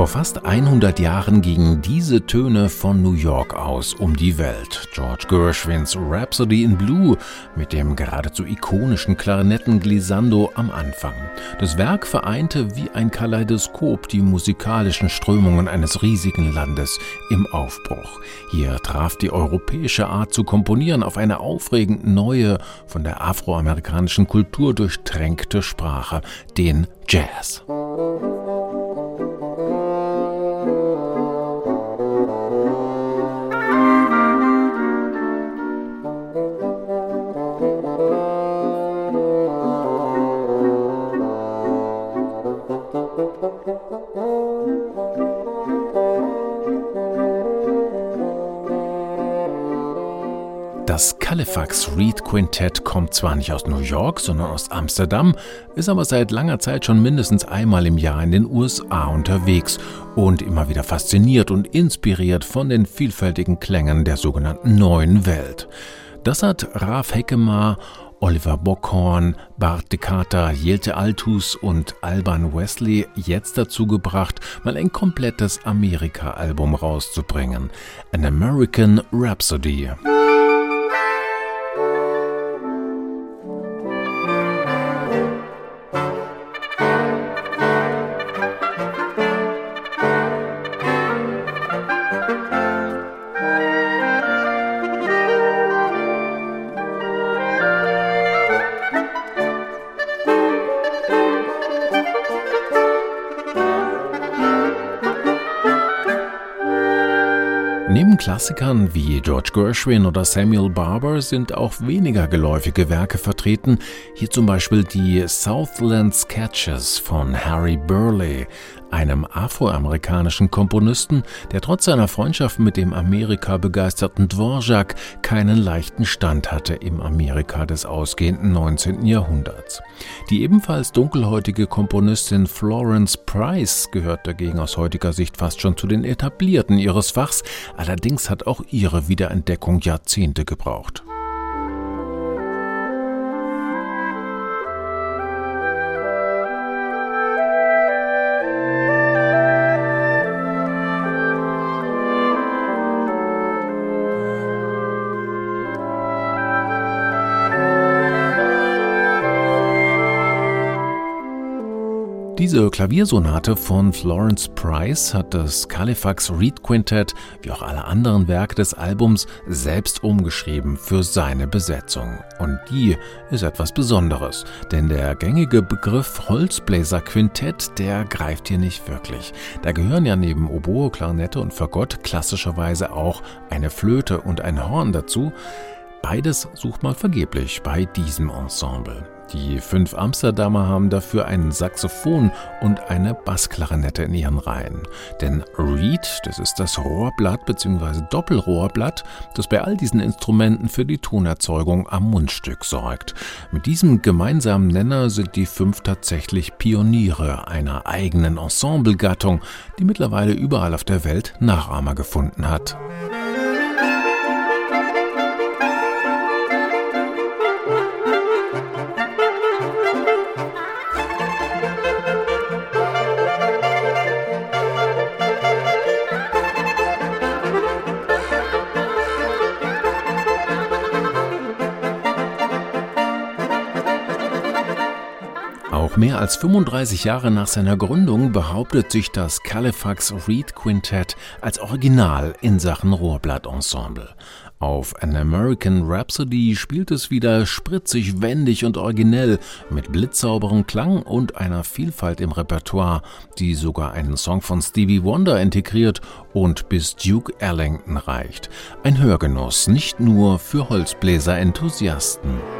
Vor fast 100 Jahren gingen diese Töne von New York aus um die Welt. George Gershwins Rhapsody in Blue mit dem geradezu ikonischen Klarinettenglissando am Anfang. Das Werk vereinte wie ein Kaleidoskop die musikalischen Strömungen eines riesigen Landes im Aufbruch. Hier traf die europäische Art zu komponieren auf eine aufregend neue, von der afroamerikanischen Kultur durchtränkte Sprache, den Jazz. Das Califax Reed Quintett kommt zwar nicht aus New York, sondern aus Amsterdam, ist aber seit langer Zeit schon mindestens einmal im Jahr in den USA unterwegs und immer wieder fasziniert und inspiriert von den vielfältigen Klängen der sogenannten Neuen Welt. Das hat Raf Heckemar Oliver Bockhorn, Bart de Jelte Altus und Alban Wesley jetzt dazu gebracht, mal ein komplettes Amerika-Album rauszubringen. An American Rhapsody. Neben Klassikern wie George Gershwin oder Samuel Barber sind auch weniger geläufige Werke vertreten, hier zum Beispiel die Southland Sketches von Harry Burley, einem afroamerikanischen Komponisten, der trotz seiner Freundschaft mit dem Amerika-begeisterten Dvorak keinen leichten Stand hatte im Amerika des ausgehenden 19. Jahrhunderts. Die ebenfalls dunkelhäutige Komponistin Florence Price gehört dagegen aus heutiger Sicht fast schon zu den etablierten ihres Fachs, allerdings hat auch ihre Wiederentdeckung Jahrzehnte gebraucht. Diese Klaviersonate von Florence Price hat das Califax Reed Quintett, wie auch alle anderen Werke des Albums, selbst umgeschrieben für seine Besetzung. Und die ist etwas Besonderes, denn der gängige Begriff Holzbläser Quintett, der greift hier nicht wirklich. Da gehören ja neben Oboe, Klarinette und Fagott klassischerweise auch eine Flöte und ein Horn dazu. Beides sucht man vergeblich bei diesem Ensemble. Die fünf Amsterdamer haben dafür ein Saxophon und eine Bassklarinette in ihren Reihen. Denn Reed, das ist das Rohrblatt bzw. Doppelrohrblatt, das bei all diesen Instrumenten für die Tonerzeugung am Mundstück sorgt. Mit diesem gemeinsamen Nenner sind die fünf tatsächlich Pioniere einer eigenen Ensemblegattung, die mittlerweile überall auf der Welt Nachahmer gefunden hat. Auch mehr als 35 Jahre nach seiner Gründung behauptet sich das Califax Reed Quintett als Original in Sachen Rohrblattensemble. Auf An American Rhapsody spielt es wieder spritzig, wendig und originell mit blitzsauberem Klang und einer Vielfalt im Repertoire, die sogar einen Song von Stevie Wonder integriert und bis Duke Ellington reicht. Ein Hörgenuss nicht nur für Holzbläser-Enthusiasten.